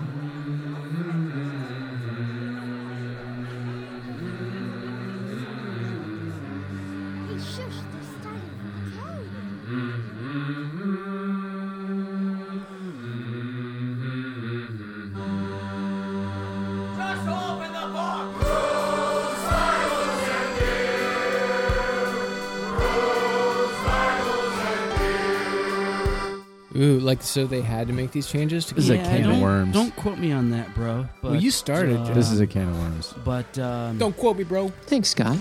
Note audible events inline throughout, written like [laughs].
Hey, like so they had to make these changes to This is a can of don't, worms. Don't quote me on that, bro. But, Well, you started, uh, This is a can of worms. But um, Don't quote me, bro. Thanks, Scott.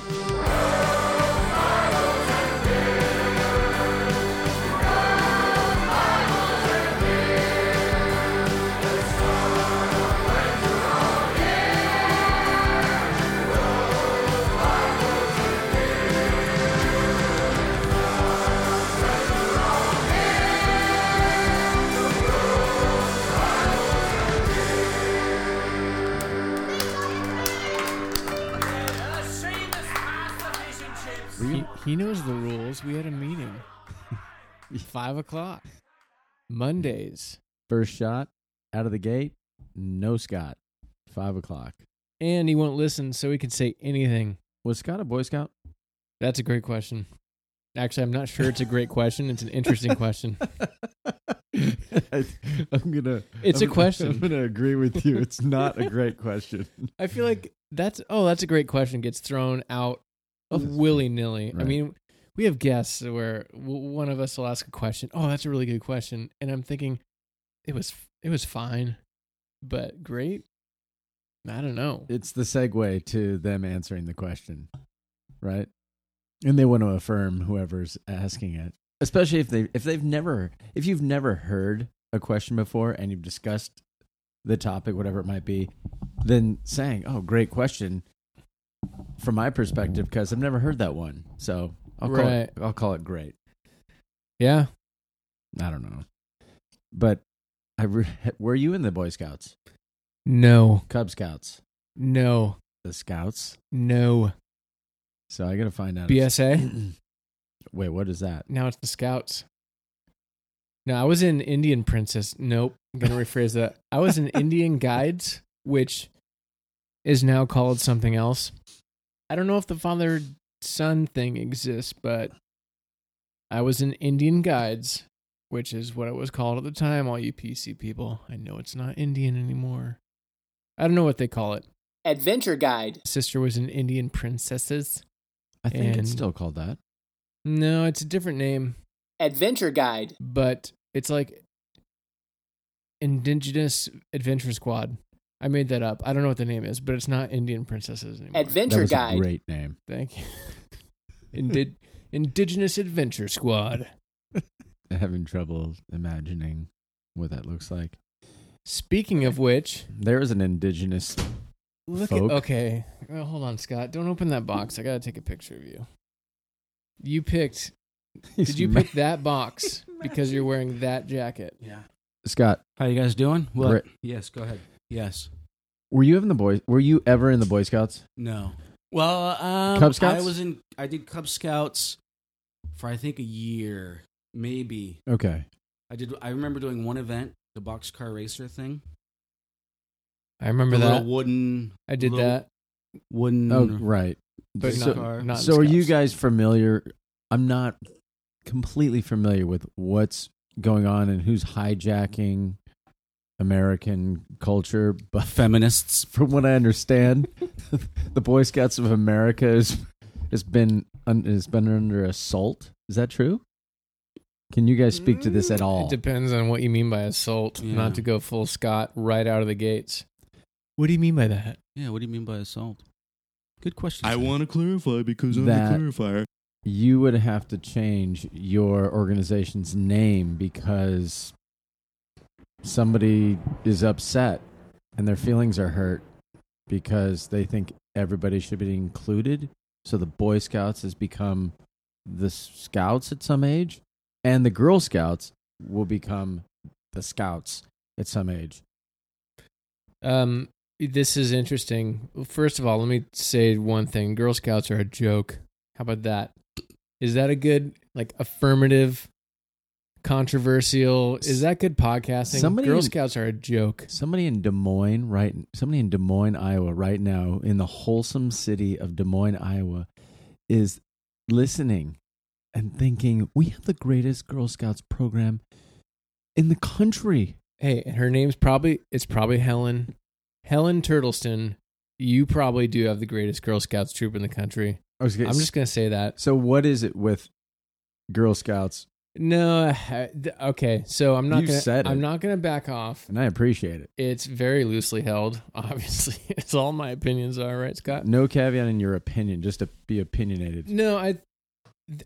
Mondays. First shot out of the gate. No Scott. Five o'clock. And he won't listen, so he can say anything. Was Scott a Boy Scout? That's a great question. Actually, I'm not sure it's a great question. It's an interesting question. [laughs] I, am gonna. It's I'm a question. I'm gonna agree with you. It's not a great question. I feel like that's oh, that's a great question. Gets thrown out willy nilly. I mean, we have guests where one of us will ask a question. Oh, that's a really good question, and I'm thinking it was it was fine, but great. I don't know. It's the segue to them answering the question, right? And they want to affirm whoever's asking it, especially if they if they've never if you've never heard a question before and you've discussed the topic, whatever it might be, then saying, "Oh, great question," from my perspective, because I've never heard that one, so I'll call Right. it I'll call it great. Yeah, I don't know, but I re- [laughs] were you in the Boy Scouts, no, Cub Scouts, no, the Scouts? no. So I got to find out. BSA. [clears throat] Wait, what is that? Now it's the Scouts. No, I was in Indian Princess. Nope. I'm going to rephrase that. I was in Indian [laughs] Guides, which is now called something else. I don't know if the father son thing exists, but I was in Indian Guides, which is what it was called at the time, all you PC people. I know it's not Indian anymore. I don't know what they call it. Adventure Guide. Sister was in Indian Princesses. I think And- it's still called that. No, it's a different name. Adventure Guide. But it's like Indigenous Adventure Squad. I made that up. I don't know what the name is, but it's not Indian Princesses anymore. that was a great name. Thank you. Indi- Indigenous Adventure Squad. [laughs] Having trouble imagining what that looks like. Speaking of which, There is an indigenous. look folk. at okay. Well, hold on, Scott. Don't open that box. I gotta take a picture of you. You picked. [laughs] He's Did you ma- pick that box [laughs] because you're wearing that jacket? Yeah. Scott? How you guys doing? Well, Great. yes. Go ahead. Yes. Were you in the boy? Were you ever in the Boy Scouts? No. Well, um, Cub Scouts? I was in. I did Cub Scouts for I think a year, maybe. Okay. I did. I remember doing one event, the boxcar racer thing. I remember The that. wooden. I did that. Wooden. Oh, right. But so, not- not so are you guys familiar? I'm not completely familiar with what's going on and who's hijacking American culture, but feminists. [laughs] from what I understand, [laughs] the Boy Scouts of America has has been has been under assault. Is that true? Can you guys speak to this at mm, all? It depends on what you mean by assault. Yeah. Not to go full Scott right out of the gates. What do you mean by that? Yeah. What do you mean by assault? Good question. I Sam. want to clarify because I'm That- the clarifier. you would have to change your organization's name because somebody is upset and their feelings are hurt because they think everybody should be included. So the Boy Scouts has become the Scouts at some age, and the Girl Scouts will become the Scouts at some age. Um, this is interesting. First of all, let me say one thing: Girl Scouts are a joke. How about that? Is that a good like affirmative controversial. Is that good podcasting? Somebody Girl in- Scouts are a joke. Somebody in Des Moines, right? Somebody in Des Moines, Iowa, right now, in the wholesome city of Des Moines, Iowa, is listening and thinking, "We have the greatest Girl Scouts program in the country." Hey, and her name's probably it's probably Helen. Helen Turtleston. You probably do have the greatest Girl Scouts troop in the country. Gonna, I'm just gonna say that. So, what is it with Girl Scouts? No, I- th- okay. So I'm not You gonna. said it. I'm not gonna back off. And I appreciate it. It's very loosely held. [laughs] Obviously, it's all my opinions are right, Scott. No caveat in your opinion, just to be opinionated. No, I.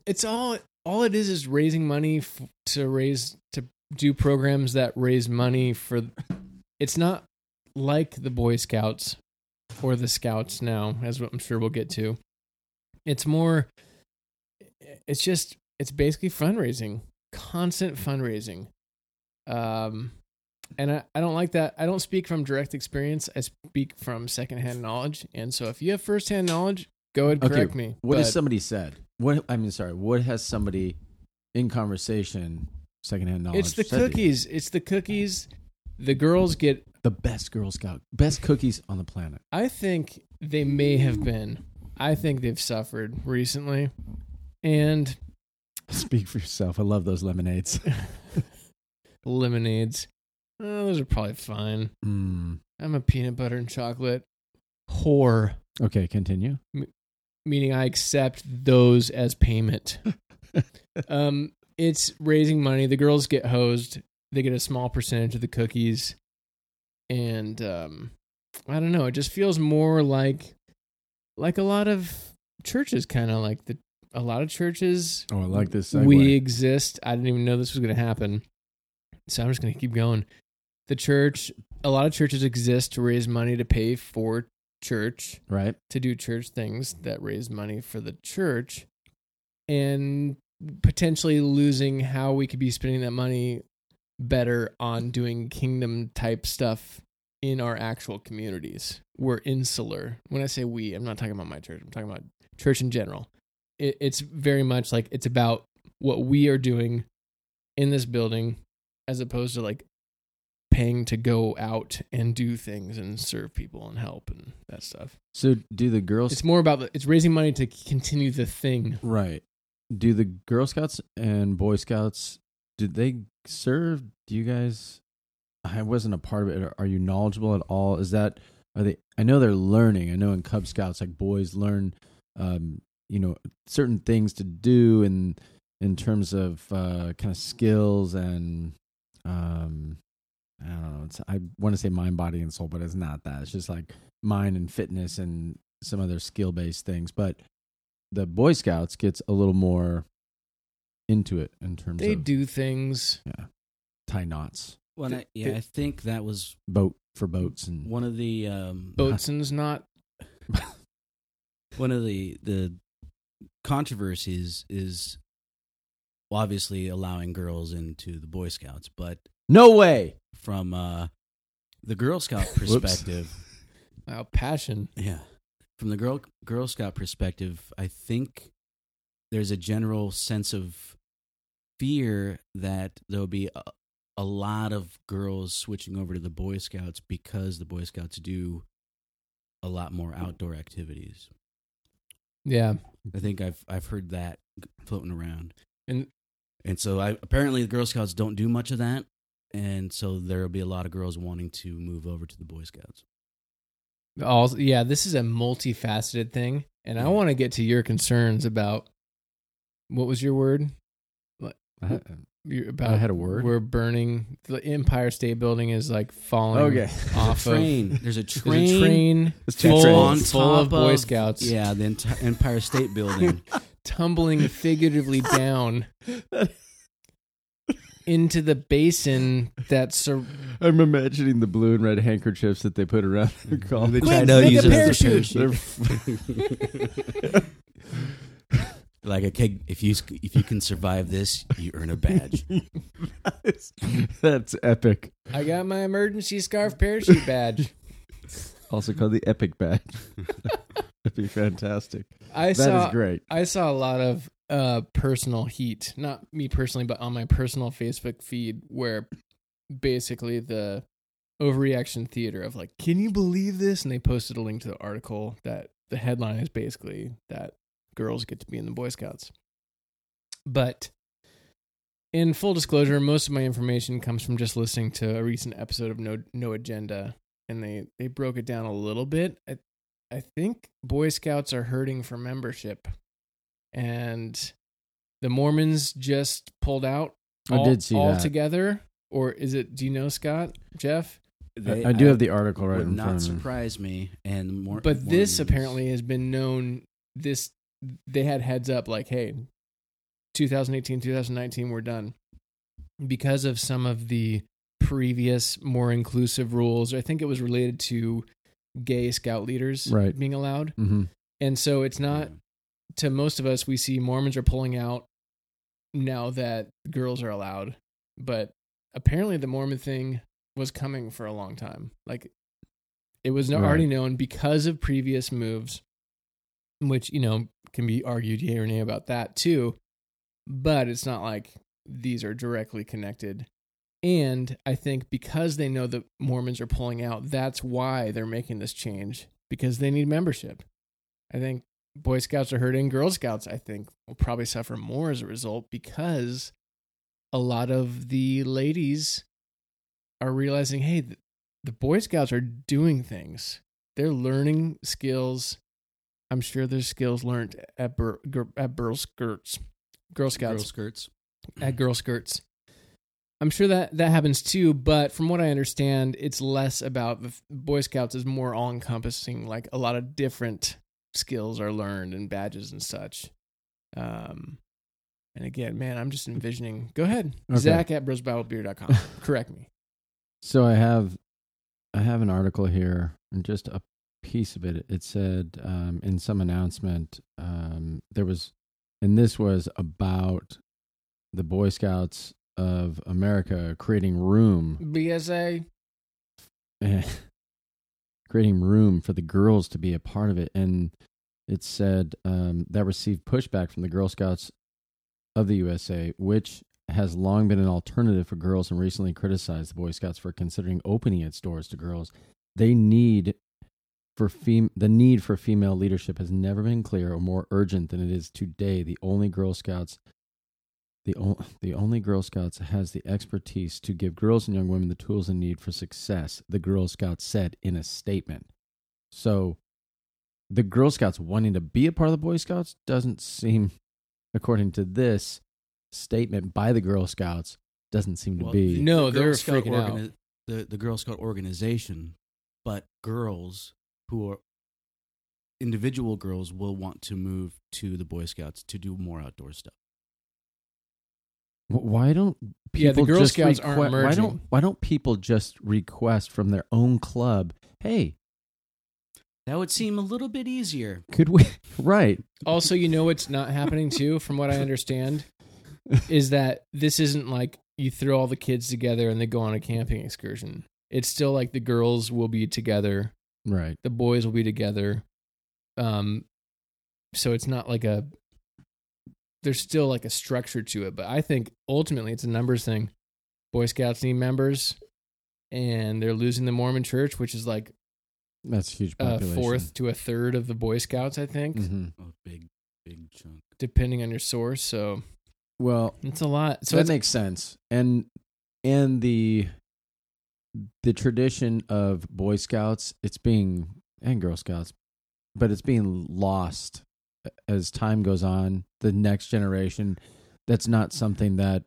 It's all. All it is is raising money f- to raise to do programs that raise money for. It's not like the Boy Scouts or the Scouts now, as I'm sure we'll get to. It's more. It's just. It's basically fundraising, constant fundraising. Um, and I, I don't like that. I don't speak from direct experience. I speak from secondhand knowledge. And so, if you have firsthand knowledge, go ahead and Okay, correct me. What has somebody said? What I mean, sorry. What has somebody in conversation, secondhand knowledge? It's the said to you? cookies. It's the cookies. The girls get. The best Girl Scout, best cookies on the planet. I think they may have been. I think they've suffered recently, and Speak for yourself. I love those lemonades. [laughs] lemonades. Oh, those are probably fine. Mm. I'm a peanut butter and chocolate whore, Okay, continue. meaning I accept those as payment. [laughs] um, it's raising money. The girls get hosed. They get a small percentage of the cookies, and um, I don't know. It just feels more like like a lot of churches, kind of like the a lot of churches. Oh, I like this segue. We exist. I didn't even know this was going to happen, so I'm just going to keep going. The church, a lot of churches exist to raise money to pay for church right? to do church things that raise money for the church and potentially losing how we could be spending that money better on doing kingdom type stuff in our actual communities. We're insular. When I say we, I'm not talking about my church. I'm talking about church in general. It, it's very much like it's about what we are doing in this building as opposed to like paying to go out and do things and serve people and help and that stuff. So, do the girls It's more about the, it's raising money to continue the thing. right? Do the Girl Scouts and Boy Scouts did they serve? Do you guys? I wasn't a part of it. Are you knowledgeable at all? Is that are they? I know they're learning. I know in Cub Scouts, like boys learn, um, you know, certain things to do in in terms of uh, kind of skills and um, I don't know. It's I want to say mind, body, and soul, but it's not that. It's just like mind and fitness and some other skill based things. But the Boy Scouts gets a little more into it in terms of They of do things. yeah, tie knots, Well, Th- I, yeah, I think that was boat for boats, and one of the um, Boatson's [laughs] not. one of the the controversies is obviously allowing girls into the Boy Scouts, but no way. from uh, the Girl Scout [laughs] perspective, Wow, passion. yeah, from the Girl Girl Scout perspective, I think there's a general sense of fear that there'll be a, a lot of girls switching over to the Boy Scouts because the Boy Scouts do a lot more outdoor activities. Yeah. I think I've I've heard that floating around, And and so I apparently the Girl Scouts don't do much of that, and so there will be a lot of girls wanting to move over to the Boy Scouts. also, yeah, this is a multifaceted thing. And I want to get to your concerns about what was your word? I, You- About I had a word. We're burning. The Empire State Building is like falling Okay. off of. train. There's a [laughs] There's train, a train It's two full, trains. on full of top Boy Scouts Yeah, the enti- Empire State [laughs] Building. tumbling figuratively [laughs] down into the basin that's sur- I'm imagining the blue and red handkerchiefs that they put around their collar. Mm-hmm. They Quick, tried to use a it as a parachute. Parachute. like, okay, if you if you can survive this, you earn a badge. that's, [laughs] that's epic. I got my emergency scarf parachute badge. [laughs] Also called the epic badge. [laughs] That'd be fantastic. I That is saw great. I saw a lot of uh personal heat, not me personally, but on my personal Facebook feed where basically the overreaction theater of like, can you believe this? And they posted a link to the article that the headline is basically that girls get to be in the Boy Scouts. But in full disclosure, most of my information comes from just listening to a recent episode of No No Agenda, and they they broke it down a little bit. I, I think Boy Scouts are hurting for membership, and the Mormons just pulled out. I all, did see all that. together, or is it? Do you know Scott Jeff? They- I, I do have the article right would in not front of me. surprise me. And more, But this apparently has been known. This they had heads up like, hey, 2018, 2019, we're done because of some of the previous more inclusive rules. I think it was related to gay scout leaders Right. being allowed, hmm and so it's not to most of us. We see Mormons are pulling out now that girls are allowed, but apparently the Mormon thing was coming for a long time. Like it was Right. already known because of previous moves, which you know can be argued yay or nay about that too. But it's not like these are directly connected. And I think because they know that Mormons are pulling out, that's why they're making this change because they need membership. I think Boy Scouts are hurting. Girl Scouts, I think, will probably suffer more as a result because a lot of the ladies are realizing, hey, the Boy Scouts are doing things. They're learning skills. I'm sure there's skills learned at, bur- gir- at Girl Skirts, Girl Scouts girl skirts. at Girl Skirts. I'm sure that that happens too, but from what I understand, it's less about the Boy Scouts is more all encompassing. Like a lot of different skills are learned and badges and such. Um, and again, man, I'm just envisioning. Go ahead, Okay. Zach at brosbattlebeer.com. [laughs] Correct me. So I have, I have an article here, and just a piece of it. It said um, in some announcement um, there was, and this was about the Boy Scouts of America creating room, BSA. [laughs] creating room for the girls to be a part of it, and it said um, that received pushback from the Girl Scouts of the USA, which has long been an alternative for girls and recently criticized the Boy Scouts for considering opening its doors to girls. They need for fem- the need for female leadership has never been clearer or more urgent than it is today. The only Girl Scouts the, o- the only Girl Scouts has the expertise to give girls and young women the tools they need for success, the Girl Scouts said in a statement. So, the Girl Scouts wanting to be a part of the Boy Scouts doesn't seem, according to this statement by the Girl Scouts, doesn't seem to Well, be. No, the they're Scout freaking out. The the Girl Scout organization, but girls who are individual girls will want to move to the Boy Scouts to do more outdoor stuff. Why don't people Yeah, the Girl just Scouts aren't requ- Why don't Why don't people just request from their own club? Hey, That would seem a little bit easier. could we? [laughs] right. Also, you know what's not happening [laughs] too, from what I understand, is that this isn't like you throw all the kids together and they go on a camping excursion. It's still like the girls will be together, Right. the boys will be together. Um, so it's not like a. There's still like a structure to it, but I think ultimately it's a numbers thing. Boy Scouts need members, and they're losing the Mormon Church, which is like That's a huge a fourth to a third of the Boy Scouts, I think, Mhm. A big, big chunk. depending on your source. So Well, it's a lot. So that makes sense. And and the the tradition of Boy Scouts, it's being and Girl Scouts, but it's being lost as time goes on. The next generation, that's not something that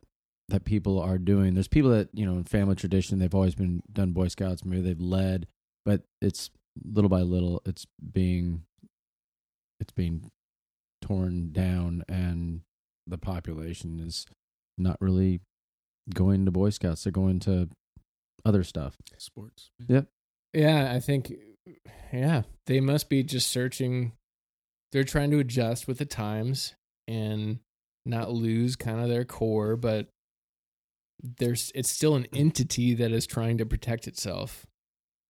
that people are doing. There's people that you know in family tradition they've always been done Boy Scouts. Maybe they've led, but it's little by little it's being it's being torn down, and the population is not really going to Boy Scouts. They're going to other stuff. Sports. Yep. Yeah, I think, yeah, they must be just searching. They're trying to adjust with the times and not lose kind of their core, but there's it's still an entity that is trying to protect itself.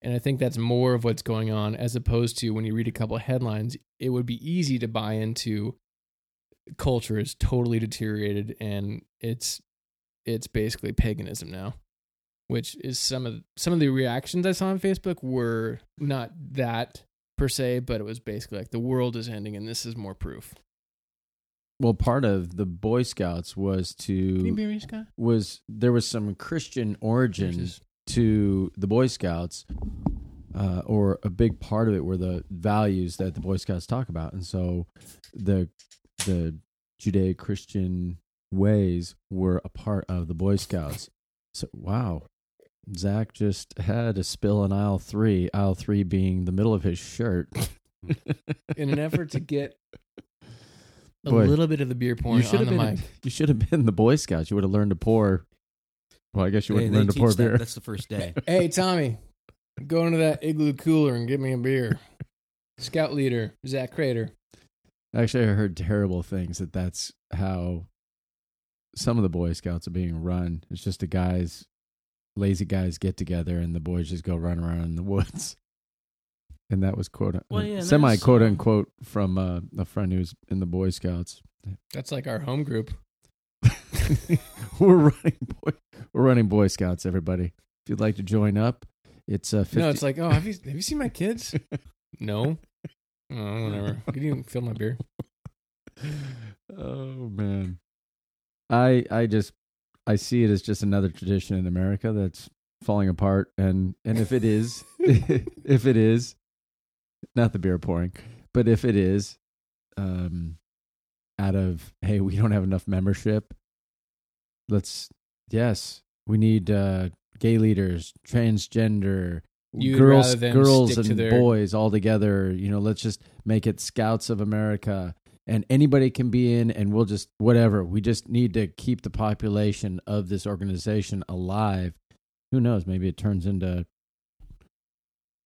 And I think that's more of what's going on as opposed to when you read a couple of headlines, it would be easy to buy into culture is totally deteriorated and it's it's basically paganism now which is some of some of the reactions i saw on facebook were not that per se but it was basically like the world is ending and this is more proof. Well, part of the Boy Scouts was can you to be scott was there was some Christian origin Versus- to the Boy Scouts, uh, or a big part of it were the values that the Boy Scouts talk about, and so the the Judeo Christian ways were a part of the Boy Scouts. So wow, Zach just had a spill in aisle three. Aisle three being the middle of his shirt. [laughs] in an effort to get a Boy, little bit of the beer pouring you should on have the been mic [laughs] you should have been the Boy Scouts. You would have learned to pour. Well, I guess you They- wouldn't they learn to teach pour that- beer. That's the first day. [laughs] hey tommy go into that igloo cooler and get me a beer scout leader zach crater Actually, I heard terrible things that that's how some of the Boy Scouts are being run. It's just the guys, lazy guys, get together and the boys just go run around in the woods. [laughs] And that was quote Well, yeah, semi there's, quote um, unquote from uh, a friend who's in the Boy Scouts. that's like our home group [laughs] [laughs] we're running boy, we're running Boy Scouts. Everybody, if you'd like to join up, it's uh, 50, No, it's like, oh, have you have you seen my kids? no. Oh, whatever. Could you fill my beer? oh man i i just i see it as just another tradition in america that's falling apart and and if it is [laughs] [laughs] if it is not the beer pouring but if it is um out of hey we don't have enough membership let's yes we need uh gay leaders transgender You'd girls girls and their- boys all together you know let's just make it scouts of america and anybody can be in and we'll just whatever. We just need to keep the population of this organization alive. Who knows? Maybe it turns into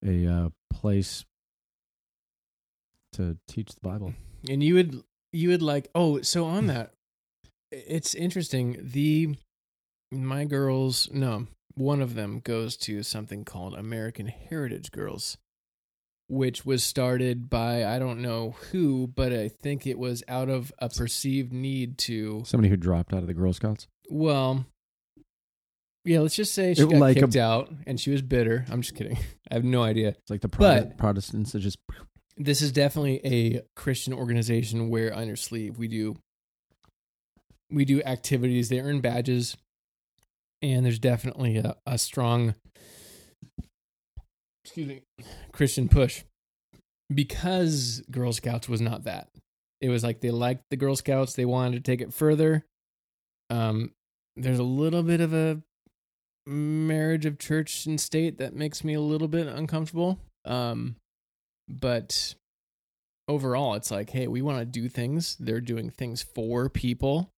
a uh, place to teach the bible. And you would you would like oh, so on that it's interesting. The my girls no, one of them goes to something called American Heritage Girls, which was started by I don't know who, but I think it was out of a perceived need to somebody who dropped out of the girl scouts Well, yeah, let's just say she It- got like a- kicked out and she was bitter. I'm just kidding. [laughs] I have no idea. it's like the But- protestants are just This is definitely a Christian organization where on your sleeve we do we do activities, they earn badges, and there's definitely a, a strong excuse me Christian push. Because Girl Scouts was not that. It was like they liked the Girl Scouts, they wanted to take it further. Um there's a little bit of a marriage of church and state that makes me a little bit uncomfortable. Um but overall it's like hey we want to do things they're doing things for people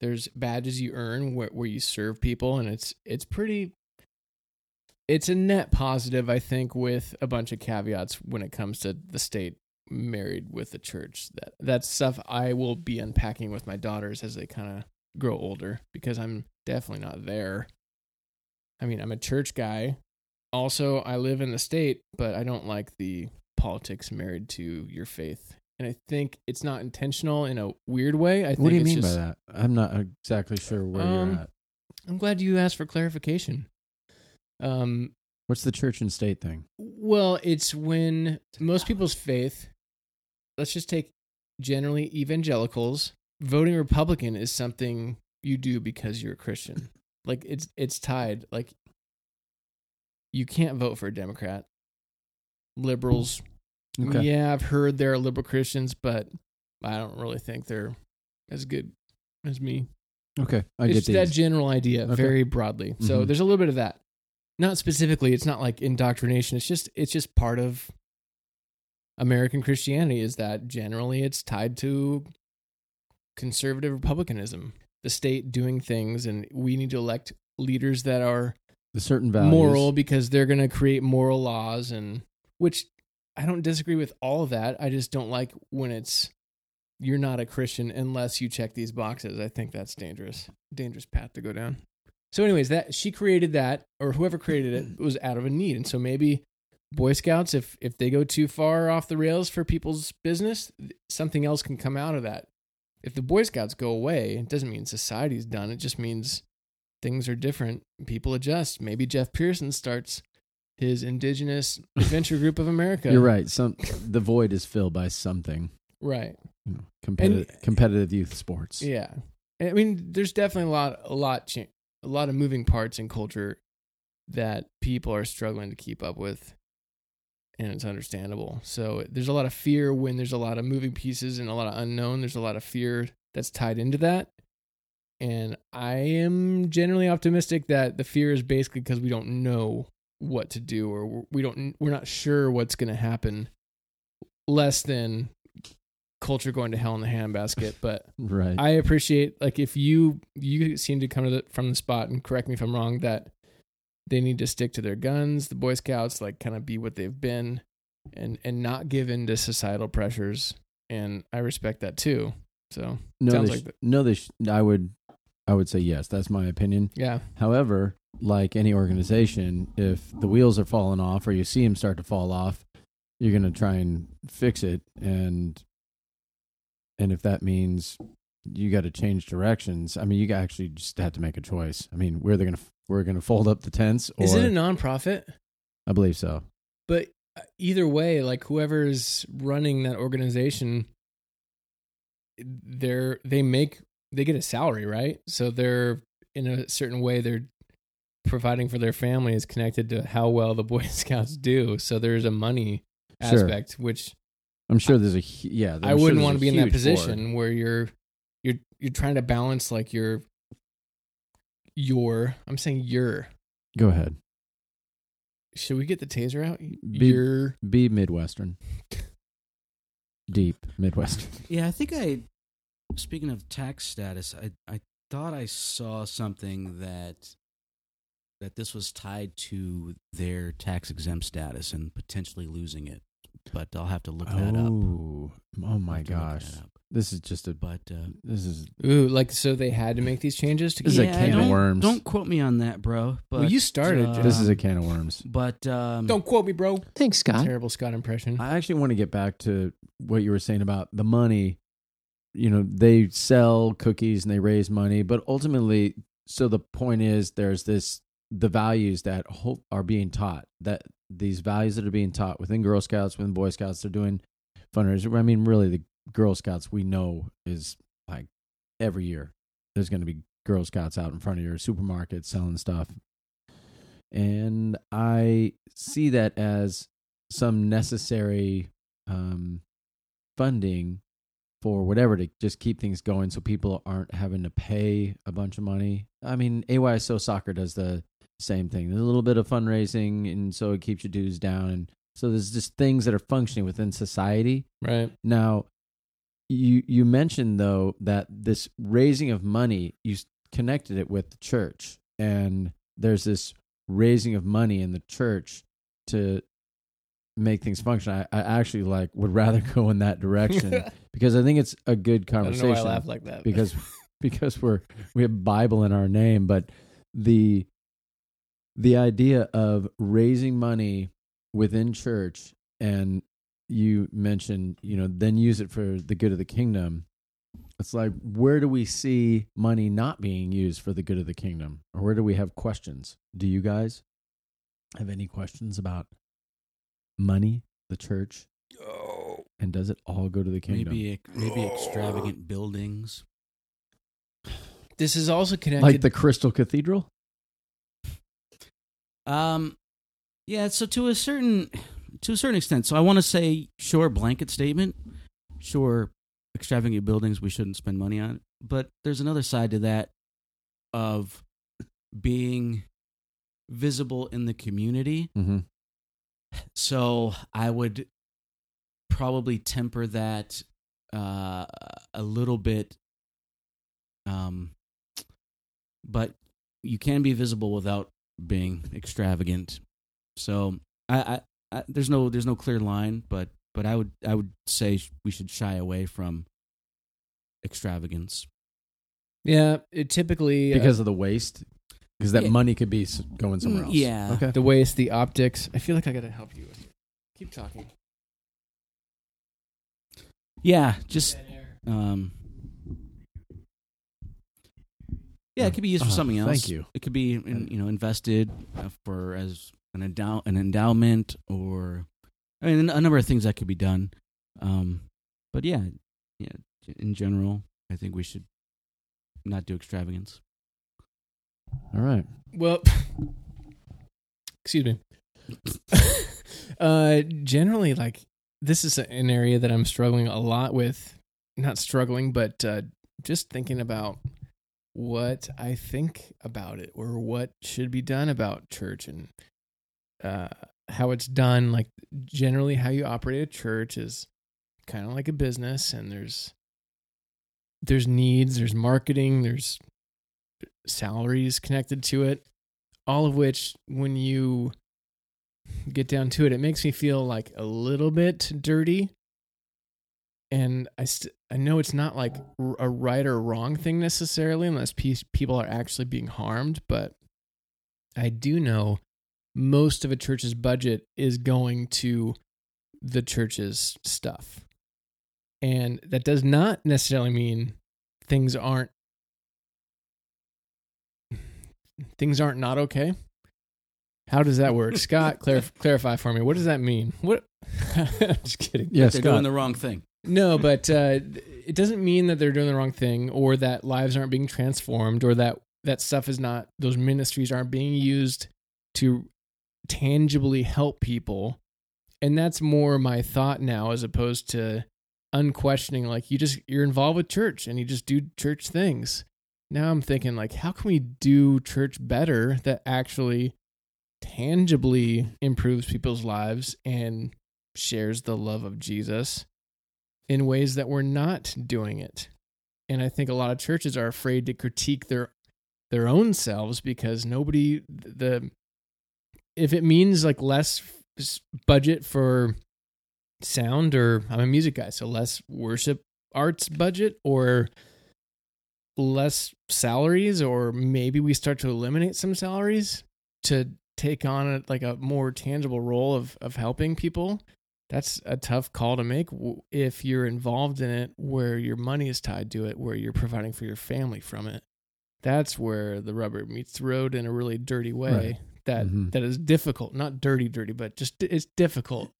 there's badges you earn where, where you serve people and it's it's pretty it's a net positive i think with a bunch of caveats when it comes to the state married with the church. That that's stuff i will be unpacking with my daughters as they kind of grow older because i'm definitely not there. I mean i'm a church guy. Also i live in the state but i don't like the politics married to your faith. And i think it's not intentional in a weird way. I think what do you it's mean just, by that? I'm not exactly sure where Um, you're at. I'm glad you asked for clarification um what's the church and state thing? well it's when most people's faith let's just take generally evangelicals voting republican is something you do because you're a christian. [laughs] Like it's it's tied. Like you can't vote for a democrat. Liberals okay. yeah i've heard there are liberal christians but i don't really think they're as good as me. Okay i it's get that these. general idea Okay. very broadly. So Mhm. there's a little bit of that not specifically it's not like indoctrination it's just it's just part of american christianity is that generally it's tied to conservative republicanism the state doing things and we need to elect leaders that are the certain values moral because they're going to create moral laws and which I don't disagree with all of that. I just don't like when it's you're not a Christian unless you check these boxes. I think that's dangerous. Dangerous path to go down. So anyways, that she created that or whoever created it was out of a need. And so maybe Boy Scouts if if they go too far off the rails for people's business, something else can come out of that. if the Boy Scouts go away, it doesn't mean society's done. It just means things are different. People adjust. Maybe Jeff Pearson starts his Indigenous [laughs] Adventure Group of America. You're right. Some the void is filled by something. Right. You know, competitive competitive youth sports. Yeah. I mean, there's definitely a lot, a lot, cha- a lot of moving parts in culture that people are struggling to keep up with, and it's understandable. So there's a lot of fear when there's a lot of moving pieces and a lot of unknown. There's a lot of fear that's tied into that, and I am generally optimistic that the fear is basically because we don't know what to do or we don't, we're not sure what's going to happen. Less than culture going to hell in the handbasket, [laughs] but Right. I appreciate like if you you seem to come to the, from the spot and correct me if I'm wrong that they need to stick to their guns. The Boy Scouts like kind of be what they've been, and and not give in to societal pressures. And I respect that too. So no, sounds like sh- no, they sh- I would, I would say yes. That's my opinion. yeah, However, like any organization, if the wheels are falling off or you see them start to fall off, you're going to try and fix it. And and if that means you got to change directions, I mean, you actually just have to make a choice. I mean, we're going to we're to fold up the tents, or is it a nonprofit? I believe so. But uh, either way, like whoever's running that organization, they're they make they get a salary, right? So they're in a certain way they're providing for their family is connected to how well the [laughs] Boy Scouts do. So there's a money Sure. aspect, which I'm sure there's a yeah. I'm I wouldn't there's want to be in that position board. where you're you're you're trying to balance like your your I'm saying your Go ahead. should we get the taser out? Be- Your Be Midwestern. [laughs] Deep Midwestern. Yeah, I think I. Speaking of tax status, I I thought I saw something that that this was tied to their tax exempt status and potentially losing it. But I'll have to look that up. Oh, oh my have to look gosh. This is just a But uh, this is Ooh, like so they had to make these changes to This is a can of don't, worms. Don't quote me on that, bro. But Well, you started, uh, this is a can of worms. But um, Don't quote me, bro. Thanks, Scott. Terrible Scott impression. I actually want to get back to what you were saying about the money. You know, they sell cookies and they raise money, but ultimately, so the point is, there's this the values that hope are being taught that these values that are being taught within Girl Scouts, within Boy Scouts, they're doing fundraisers. I mean, really, the Girl Scouts we know is like every year there's going to be Girl Scouts out in front of your supermarket selling stuff, and I see that as some necessary um, funding for whatever to just keep things going so people aren't having to pay a bunch of money. I mean, AYSO Soccer does the same thing. There's a little bit of fundraising, and so it keeps your dues down. And so there's just things that are functioning within society. Right. Now, you you mentioned though that this raising of money, you connected it with the church, and there's this raising of money in the church to make things function. I, I actually like would rather [laughs] go in that direction [laughs] because I think it's a good I conversation why I laugh like that. because [laughs] because we're we have Bible in our name, but the the idea of raising money within church and you mentioned, you know, then use it for the good of the kingdom. It's like where do we see money not being used for the good of the kingdom? Or where do we have questions? Do you guys have any questions about money, the church? oh. And does it all go to the kingdom? maybe maybe oh. extravagant buildings. this is also connected. like the Crystal Cathedral? Um, yeah. So to a certain to a certain extent, so I want to say sure blanket statement, sure extravagant buildings we shouldn't spend money on, but there's another side to that of being visible in the community. Mm-hmm. So I would probably temper that uh, a little bit. Um, but you can be visible without being extravagant. So I, I, I there's no there's no clear line, but but I would I would say we should shy away from extravagance. yeah, it typically uh, because of the waste because that Yeah. money could be going somewhere Mm, else yeah. okay the waste, the optics. I feel like I got to help you. with. Keep talking. Yeah, just um, Yeah, it could be used for Oh, something else. thank you. It could be in, you know invested uh, for as an endow an endowment or I mean a number of things that could be done. Um, but yeah, yeah. In general, I think we should not do extravagance. All right. Well, [laughs] excuse me. [laughs] uh, generally, like this is an area that I'm struggling a lot with. Not struggling, but uh, just thinking about what I think about it or what should be done about church and uh, how it's done. Like generally, how you operate a church is kind of like a business, and there's there's needs, there's marketing, there's salaries connected to it all of which when you get down to it it makes me feel like a little bit dirty and i st- i know it's not like a right or wrong thing necessarily unless people are actually being harmed but i do know most of a church's budget is going to the church's stuff and that does not necessarily mean things aren't things aren't not okay. How does that work, [laughs] Scott? Clarif- clarify for me. What does that mean? What? [laughs] I'm just kidding. Yeah, They're Scott. doing the wrong thing. No, but uh, it doesn't mean that they're doing the wrong thing, or that lives aren't being transformed, or that that stuff is not those ministries aren't being used to tangibly help people. And that's more my thought now, as opposed to unquestioning. Like you just you're involved with church and you just do church things. Now I'm thinking like, how can we do church better that actually tangibly improves people's lives and shares the love of Jesus in ways that we're not doing it. And I think a lot of churches are afraid to critique their their own selves because nobody the if it means like less budget for sound or I'm a music guy so less worship arts budget or less salaries or maybe we start to eliminate some salaries to take on a, like a more tangible role of of helping people that's a tough call to make if you're involved in it where your money is tied to it where you're providing for your family from it that's where the rubber meets the road in a really dirty way Right. that Mhm. that is difficult not dirty dirty but just it's difficult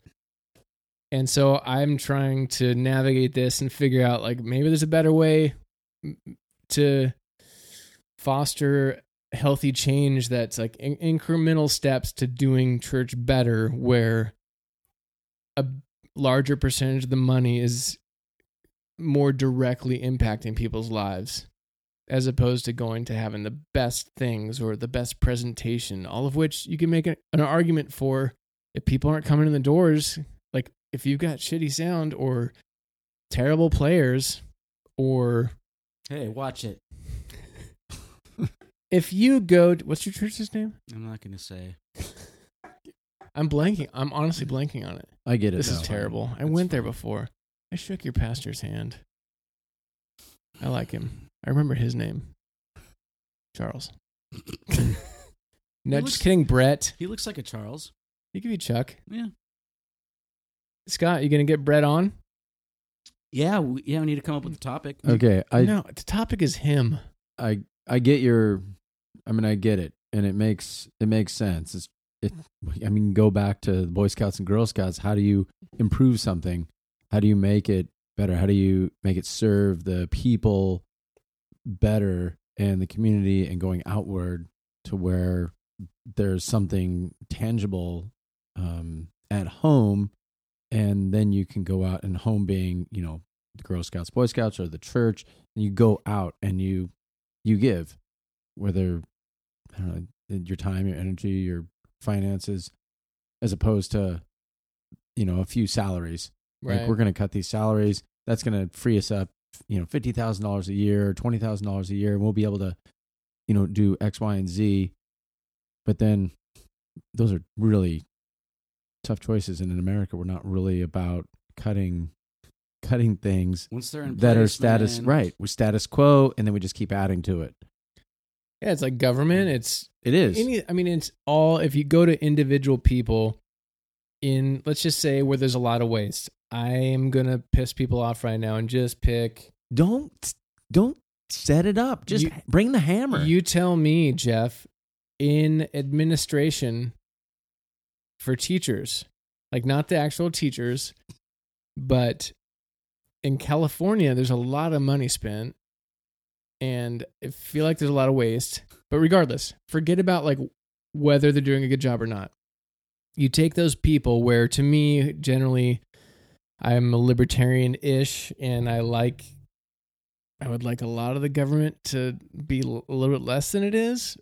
and so i'm trying to navigate this and figure out like maybe there's a better way to foster healthy change that's like in- incremental steps to doing church better where a larger percentage of the money is more directly impacting people's lives as opposed to going to having the best things or the best presentation all of which you can make an, an argument for if people aren't coming in the doors like if you've got shitty sound or terrible players or Hey, watch it. [laughs] if you go to, what's your church's name I'm not going to say. [laughs] i'm blanking i'm honestly blanking on it I get it. this is terrible. I That's went there before. I shook your pastor's hand. I like him. I remember his name. Charles. No He just kidding brett. He looks like a Charles. He could be chuck. Yeah. scott you gonna get brett on? Yeah, we, yeah, we need to come up with a topic. Okay, I no the topic is him. I I get your I mean I get it and it makes it makes sense. It's it I mean go back to the Boy Scouts and Girl Scouts. How do you improve something? How do you make it better? How do you make it serve the people better and the community and going outward to where there's something tangible um, at home and then you can go out and home being you know the girl scouts boy scouts or the church and you go out and you you give whether i don't know your time your energy your finances as opposed to you know a few salaries. Right. like we're going to cut these salaries. That's going to free us up you know $50000 a year $20000 a year and we'll be able to you know do x y and z. But then those are really tough choices and in america we're not really about cutting cutting things Once they're in that are status man. right we status quo and then we just keep adding to it yeah it's like government it's it is any i mean it's all if you go to individual people in let's just say where there's a lot of waste i am gonna piss people off right now and just pick don't don't set it up. Just You- bring the hammer. You tell me, Jeff, in administration for teachers, like not the actual teachers, but in California, there's a lot of money spent, and I feel like there's a lot of waste. But regardless, forget about like whether they're doing a good job or not. You take those people where, to me, generally, I'm a libertarian ish, and I like I would like a lot of the government to be a little bit less than it is.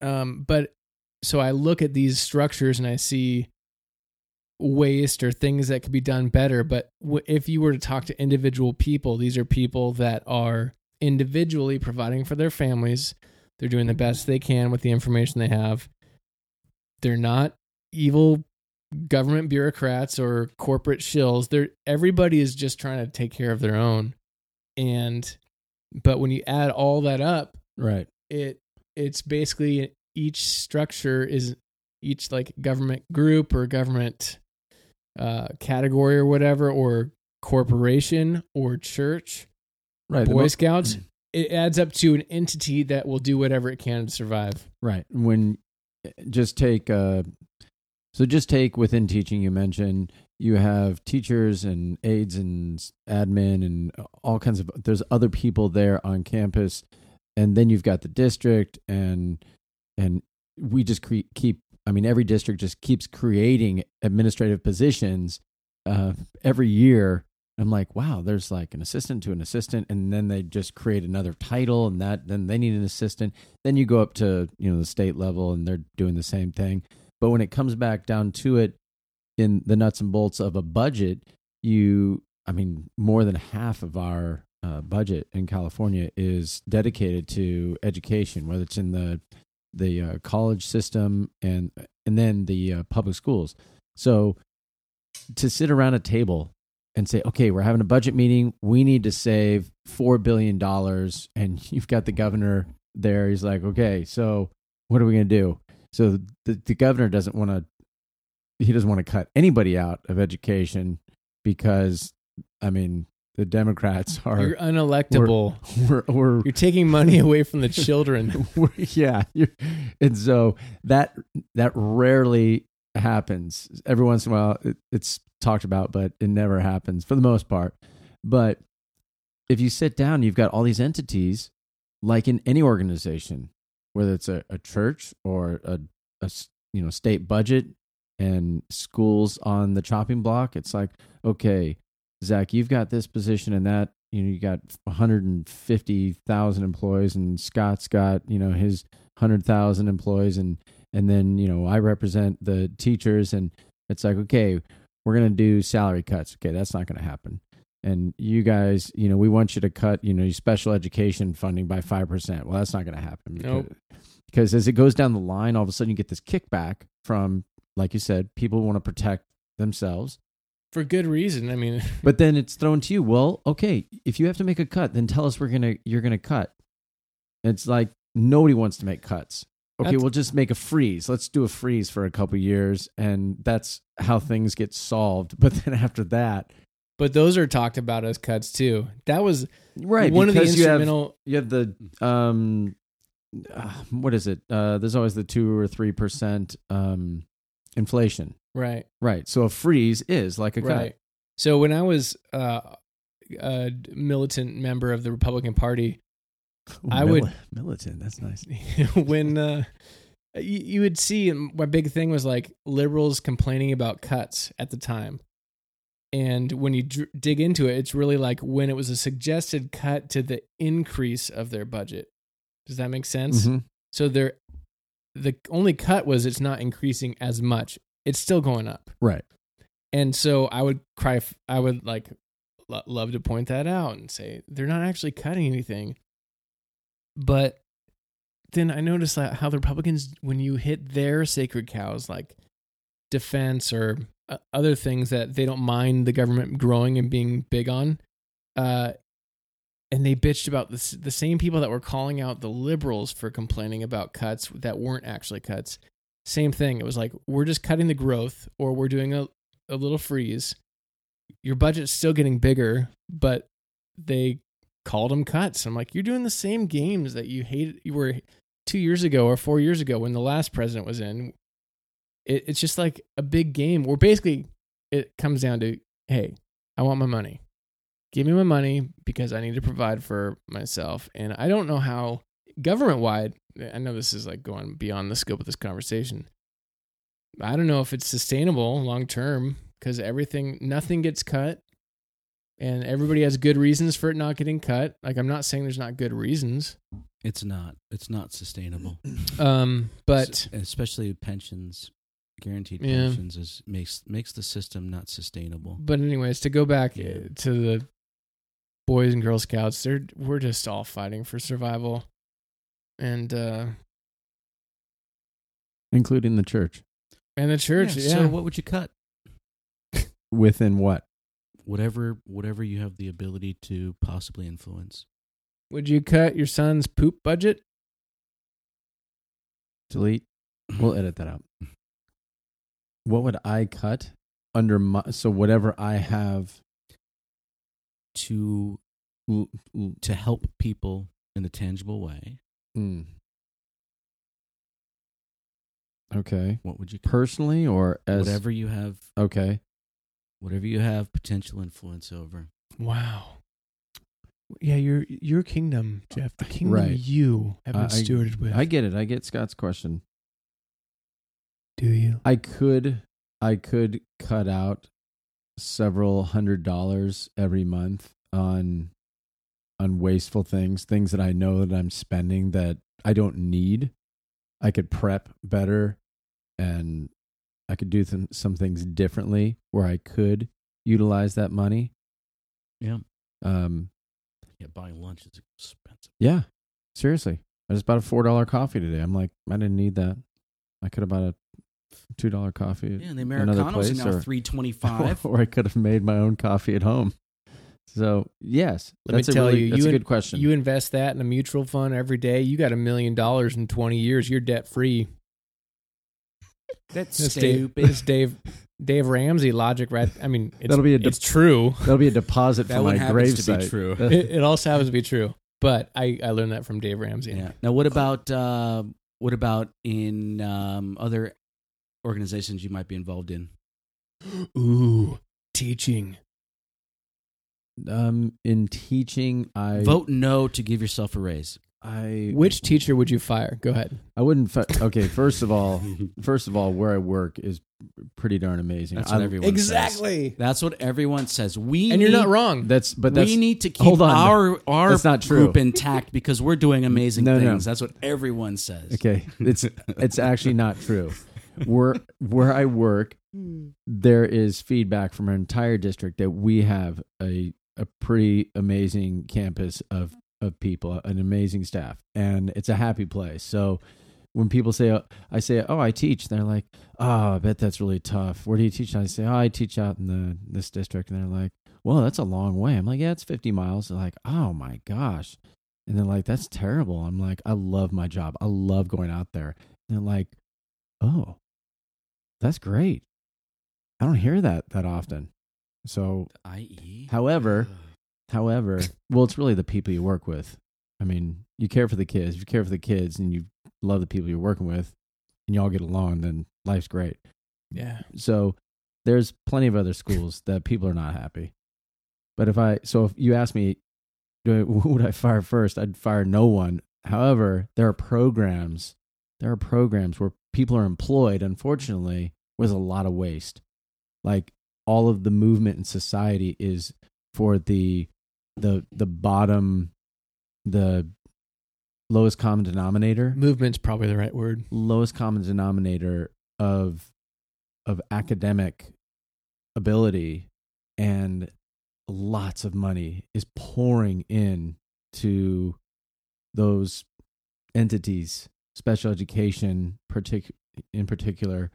Um, but so I look at these structures and I see waste or things that could be done better. But if you were to talk to individual people, these are people that are individually providing for their families. They're doing the best they can with the information they have. They're not evil government bureaucrats or corporate shills. They're everybody is just trying to take care of their own and but when you add all that up right. it it's basically each structure is each like government group or government uh category or whatever or corporation or church Right. boy mo- scouts it adds up to an entity that will do whatever it can to survive Right. When just take uh so just take within teaching you mentioned you have teachers and aides and admin and all kinds of there's other people there on campus and then you've got the district and and we just cre- keep I mean every district just keeps creating administrative positions uh every year I'm like, wow, there's like an assistant to an assistant, and then they just create another title, and that then they need an assistant. Then you go up to you know the state level, and they're doing the same thing. But when it comes back down to it, in the nuts and bolts of a budget, you, I mean, more than half of our uh, budget in California is dedicated to education, whether it's in the the uh, college system and and then the uh, public schools. So to sit around a table and say, okay, we're having a budget meeting. We need to save $4 billion. And [laughs] you've got the governor there. He's like, okay, so what are we going to do? So the, the governor doesn't want to, he doesn't want to cut anybody out of education because, I mean, the Democrats are, you're unelectable we're, we're, you're taking money away from the children [laughs] yeah. And so that, that rarely happens. Every once in a while, it, it's talked about, but it never happens for the most part. But if you sit down, you've got all these entities, like in any organization, whether it's a, a church or a you know state budget and schools on the chopping block. It's like, okay, Zach, you've got this position and that. You know, you got 150,000 employees, and Scott's got you know his 100,000 employees, and and then you know I represent the teachers, and it's like, okay, we're gonna do salary cuts. Okay, that's not gonna happen. And you guys, you know, we want you to cut, you know, your special education funding by five percent. Well, that's not gonna happen. Nope. Because, because as it goes down the line, all of a sudden you get this kickback from, like you said, people want to protect themselves. for good reason i mean [laughs] But then it's thrown to you. Well, okay, if you have to make a cut, then tell us we're gonna you're gonna cut. It's like nobody wants to make cuts. Okay, That's- we'll just make a freeze. Let's do a freeze for a couple years, and that's how things get solved. [laughs] But then after that, but those are talked about as cuts too that was right? one of the because you have instrumental you have the um, uh, what is it? Uh, there's always the two or three percent um inflation, right right? So a freeze is like a cut. Right. So when I was uh, a militant member of the Republican Party, I would- [laughs] militant. That's nice. [laughs] when uh, you, you would see my big thing was like liberals complaining about cuts at the time. And when you dig into it, it's really like when it was a suggested cut to the increase of their budget. Does that make sense? Mhm. So they're the only cut was it's not increasing as much. It's still going up. Right. And so I would cry. I would like lo- love to point that out and say they're not actually cutting anything. But then I noticed that how the Republicans, when you hit their sacred cows like defense or uh, other things that they don't mind the government growing and being big on, uh, and they bitched about the, the same people that were calling out the liberals for complaining about cuts that weren't actually cuts. Same thing. It was like, we're just cutting the growth or we're doing a, a little freeze. Your budget's still getting bigger, but they called them cuts. I'm like, you're doing the same games that you hated. You were two years ago or four years ago when the last president was in. It, it's just like a big game where basically it comes down to, hey, I want my money. Give me my money because I need to provide for myself. And I don't know how government wide, I know this is like going beyond the scope of this conversation. I don't know if it's sustainable long term because everything, nothing gets cut and everybody has good reasons for it not getting cut. Like I'm not saying there's not good reasons, It's not. It's not sustainable. [clears throat] um, but S- especially pensions, guaranteed Yeah. pensions is makes makes the system not sustainable. but anyways, to go back Yeah. uh, to the boys and girl scouts, they're we're just all fighting for survival, and uh, including the church. and the church. Yeah, So what would you cut? Within what? Whatever whatever you have the ability to possibly influence. would you cut your son's poop budget? Delete. We'll [clears throat] edit that out. What would I cut under my so whatever I have to l- l- to help people in a tangible way. mm. Okay. What would you cut? Personally or as whatever you have Okay. Whatever you have potential influence over. Wow. Yeah, your your kingdom, Jeff. The kingdom Right. you have been I- I- stewarded with. I get it. I get Scott's question. Do you? I could I could cut out several hundred dollars every month on on wasteful things, things that I know that I'm spending that I don't need. I could prep better and I could do some, some things differently where I could utilize that money. Yeah. Um Yeah, buying lunch is expensive. yeah. Seriously. I just bought a four dollar coffee today. I'm like, I didn't need that. I could have bought a two dollar coffee. Yeah, and the another Americanos are place, now or- three twenty five. [laughs] or I could have made my own coffee at home. So yes, Let me that's a tell really, you, that's you a in- good question. You invest that in a mutual fund every day, you got a million dollars in 20 years. You're debt free. That's It's Dave, stupid. it's Dave Dave Ramsey logic, right? I mean, it's, That'll be a de- it's true. That'll be a deposit That for one my happens to be gravesite. true. [laughs] it, it also happens to be true, but I, I learned that from Dave Ramsey. Yeah. Now, what about uh, what about in um, other organizations you might be involved in? Ooh, teaching. um, in teaching, I Vote no to give yourself a raise. I Which teacher would you fire? Go ahead. I wouldn't. Fi- okay, first of all, [laughs] first of all, where I work is pretty darn amazing. That's what I- everyone says. Exactly. That's what everyone says. We And you're need, not wrong. That's but that's we need to keep hold on. our our That's not true. group intact because we're doing amazing [laughs] No, no. things. That's what everyone says. okay. It's it's actually not true. [laughs] Where where I work, hmm. there is feedback from our entire district that we have a a pretty amazing campus of of people, an amazing staff, and it's a happy place. So when people say, oh, I say, oh, I teach, they're like, oh, I bet that's really tough. Where do you teach? And I say, oh, I teach out in the this district, and they're like, well, that's a long way. I'm like, yeah, it's 50 miles. They're like, oh my gosh, and they're like, that's terrible. I'm like, I love my job. I love going out there. And they're like, oh, that's great. I don't hear that that often. So, I.e. however, however, well, it's really the people you work with. I mean, you care for the kids. If you care for the kids and you love the people you're working with, and you all get along, then life's great. yeah. So, there's plenty of other schools that people are not happy. But if I, so if you ask me, do I, [laughs] who would I fire first? I'd fire no one. However, there are programs, there are programs where people are employed, unfortunately, with a lot of waste. Like all of the movement in society is for the the the bottom the lowest common denominator? Movement's probably the right word. lowest common denominator of of academic ability and lots of money is pouring in to those entities special education partic- in particular.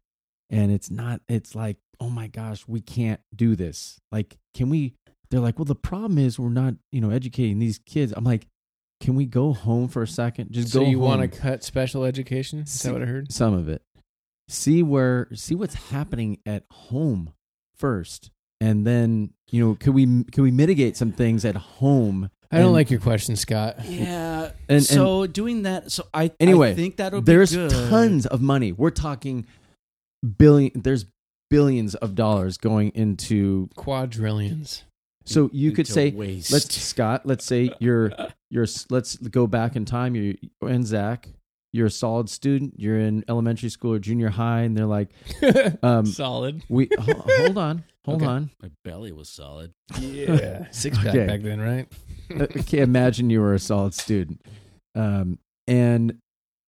And it's not it's like oh my gosh we can't do this. Like can we they're like well the problem is we're not you know educating these kids i'm like can we go home for a second just so go you want to cut special education? Is that what I heard? some of it see where see what's happening at home first and then you know can we can we mitigate some things at home I don't And like your question, Scott. Yeah. And- so doing that, so I Anyway, I think that'll There's be good. tons of money. We're talking billion. There's billions of dollars going into. Quadrillions. So you could say, waste. let's Scott. Let's say you're you're. Let's go back in time. You and Zach. You're a solid student. You're in elementary school or junior high, and they're like, [laughs] um, Solid. we ho- hold on, hold Okay. on. My belly was solid. Yeah. [laughs] Six pack Okay. back then, right? okay, imagine you were a solid student, um, and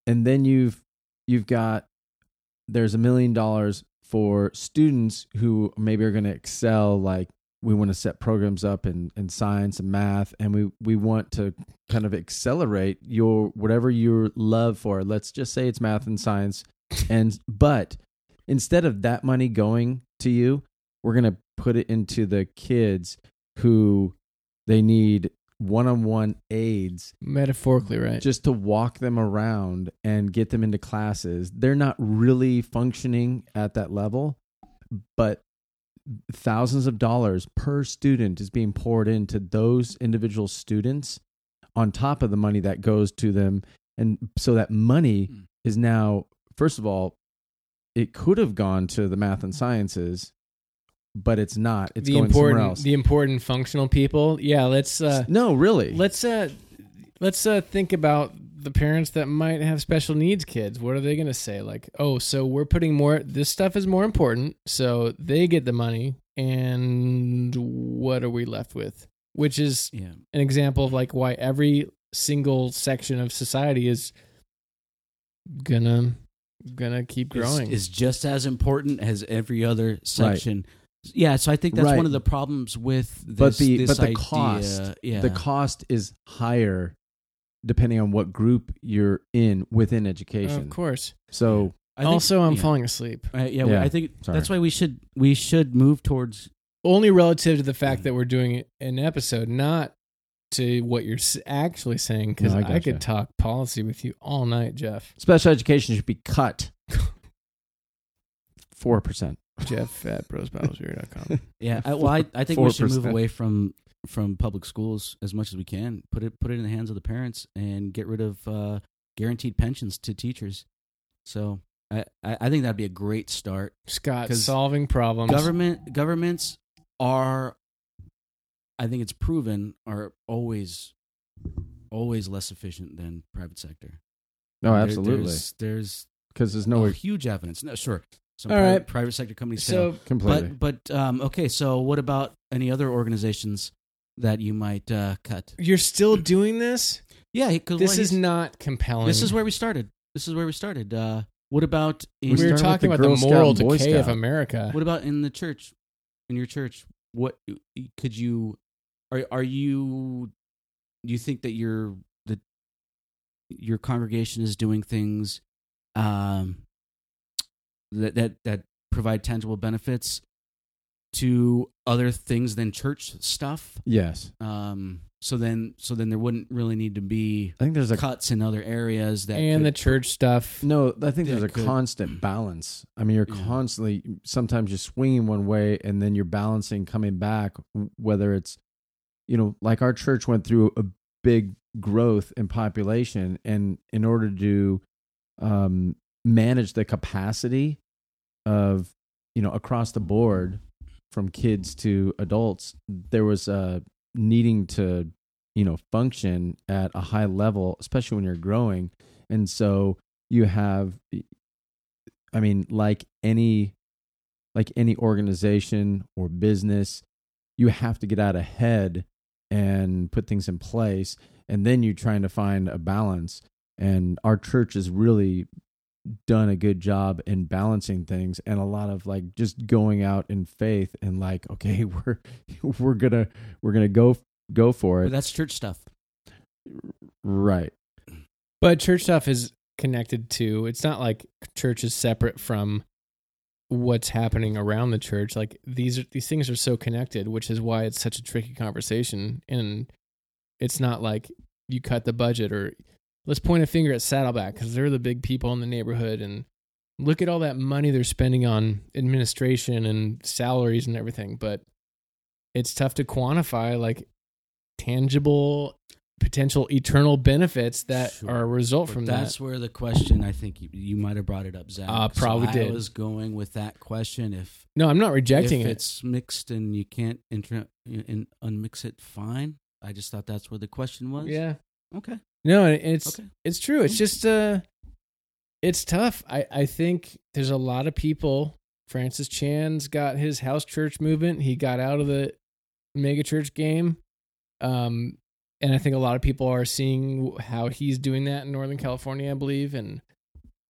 and then you've you've got there's a million dollars for students who maybe are going to excel. Like we want to set programs up in in science and math, and we we want to kind of accelerate your whatever your love for. Let's just say it's math and science, and but instead of that money going to you, we're going to put it into the kids who they need one-on-one aides Metaphorically, right? just to walk them around and get them into classes. They're not really functioning at that level, but thousands of dollars per student is being poured into those individual students on top of the money that goes to them. And so that money Mm. is now, first of all, it could have gone to the math and sciences, but it's not. It's the going important, somewhere else. the important functional people. Yeah, let's uh, no, really. let's uh, let's uh, think about the parents that might have special needs kids. What are they going to say? Like, oh, so we're putting more. This stuff is more important, so they get the money, and what are we left with? Which is Yeah. an example of like why every single section of society is gonna gonna keep growing. Is, just as important as every other section. Yeah, so I think that's Right. one of the problems with this, but the this but the idea. cost yeah. the cost is higher depending on what group you're in within education. of course. So I think- also, I'm yeah. falling asleep. Uh, yeah, Yeah, I think sorry. that's why we should we should move towards only relative to the fact that we're doing an episode, not to what you're actually saying. Because No, I I, gotcha. could talk policy with you all night, Jeff. special education should be cut [laughs] four percent. Jeff at [laughs] brosbattlesbeer.com. Yeah, I, well, I, I think we should move away from from public schools as much as we can. Put it put it in the hands of the parents and get rid of uh, guaranteed pensions to teachers. So I, I I think that'd be a great start. Scott solving problems. Government governments are, I think it's proven, are always always less efficient than private sector. No, absolutely, There's, there's because there's no huge evidence. No, sure. Some All private, right. private sector companies fail. So completely. But but um, okay, so what about any other organizations that you might uh, cut? you're still doing this? Yeah, because This is not compelling. this is where we started. This is where we started. Uh, what about in, we were talking the about Girl the Scout moral and Boy decay of America. what about in the church? In your church, what could you are are you? Do you think that your the your congregation is doing things um, that that that provide tangible benefits to other things than church stuff? yes, Um, so then, so then there wouldn't really need to be I think there's a cuts in other areas that and the church stuff. no. I think there's a good. constant balance. I mean, you're Yeah. constantly sometimes you're swinging one way and then you're balancing coming back. Whether it's you know, like our church went through a big growth in population, and in order to um, manage the capacity of you know across the board from kids to adults, there was uh, needing to you know function at a high level, especially when you're growing, and so you have, I mean, like any like any organization or business, you have to get out ahead and put things in place and then you're trying to find a balance. And our church is really done a good job in balancing things and a lot of like just going out in faith and like okay [laughs] we're we're gonna we're gonna go go for But it that's church stuff. right But church stuff is connected to. It's not like church is separate from what's happening around the church. Like these are these things are so connected, which is why it's such a tricky conversation. And it's not like you cut the budget or let's point a finger at Saddleback because they're the big people in the neighborhood and look at all that money they're spending on administration and salaries and everything. But it's tough to quantify like tangible potential eternal benefits that Sure. are a result But from that's that. That's where the question. I think you, you might have brought it up, Zach. Uh, probably so did. Was going with that question. If No, I'm not rejecting if it. it's mixed and you can't inter- in, unmix it, fine. I just thought that's where the question was. Yeah. Okay. No, it's Okay. it's true. It's just uh it's tough. I I think there's a lot of people Francis Chan's got his house church movement. He got out of the mega church game. Um and I think a lot of people are seeing how he's doing that in Northern California, I believe, and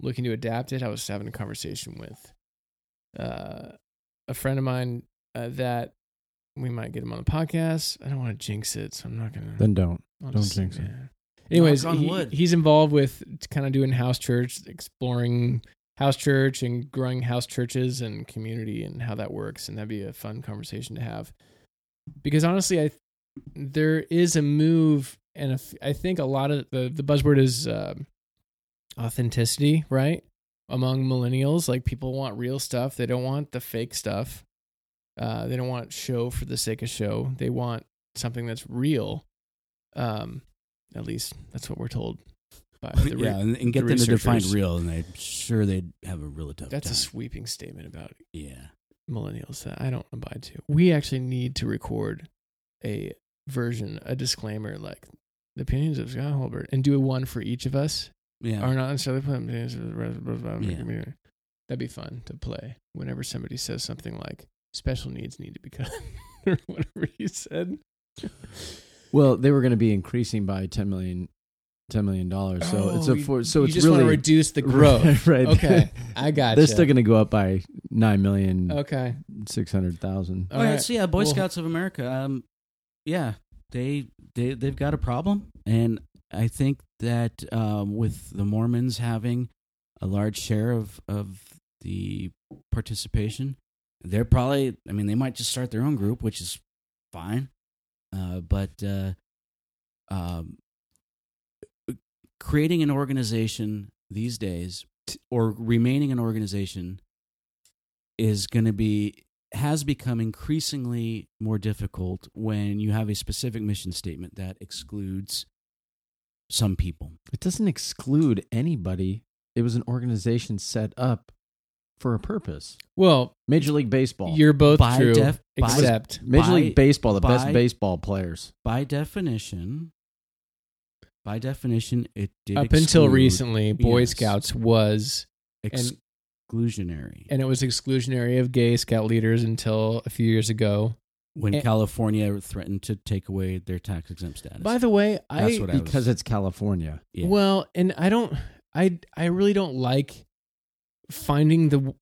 looking to adapt it. I was having a conversation with uh, a friend of mine uh, that we might get him on the podcast. I don't want to jinx it, so I'm not gonna. Then don't. I'll Don't jinx it. Anyways, he- he's involved with kind of doing house church, exploring house church and growing house churches and community and how that works. And that'd be a fun conversation to have. Because honestly, I there is a move, and if, I think a lot of the the buzzword is um authenticity, right? Among millennials, like people want real stuff. They don't want the fake stuff. Uh, they don't want show for the sake of show. They want something that's real. Um, at least that's what we're told by the re- yeah, and, and get the them to define real, and I'm sure they'd have a really tough That's a sweeping statement about yeah. millennials that I don't abide to. We actually need to record a version, a disclaimer like the opinions of Scott Holbert, and do a one for each of us. Yeah. Are not necessarily opinions of the rest of the Yeah. community. That'd be fun to play whenever somebody says something like special needs need to be cut [laughs] or whatever you said. Well, they were going to be increasing by 10 million, $10 million. So it's Oh, a you- for, so you it's just really want to reduce the [laughs] growth. right. Okay, I got They're still going to go up by nine million Okay, six hundred thousand. All oh, right. so yeah, Boy Well- Scouts of America. Um, yeah, they they they've got a problem, and I think that um, with the Mormons having a large share of of the participation, they're probably. I mean, they might just start their own group, which is fine. Uh, but uh, um, creating an organization these days, or remaining an organization, is going to be has become increasingly more difficult when you have a specific mission statement that excludes some people. It doesn't exclude anybody. It was an organization set up for a purpose. well, Major League Baseball. you're both By true, def- by- except Major by- League Baseball, the by- best baseball players. By definition, by definition, it did up until recently, Boy yes. Scouts was exclusionary. and it was exclusionary of gay scout leaders until a few years ago. when and- California threatened to take away their tax exempt status. By the way, That's I what I was- Because it's California. Yeah. well, and I don't, I I really don't like finding the.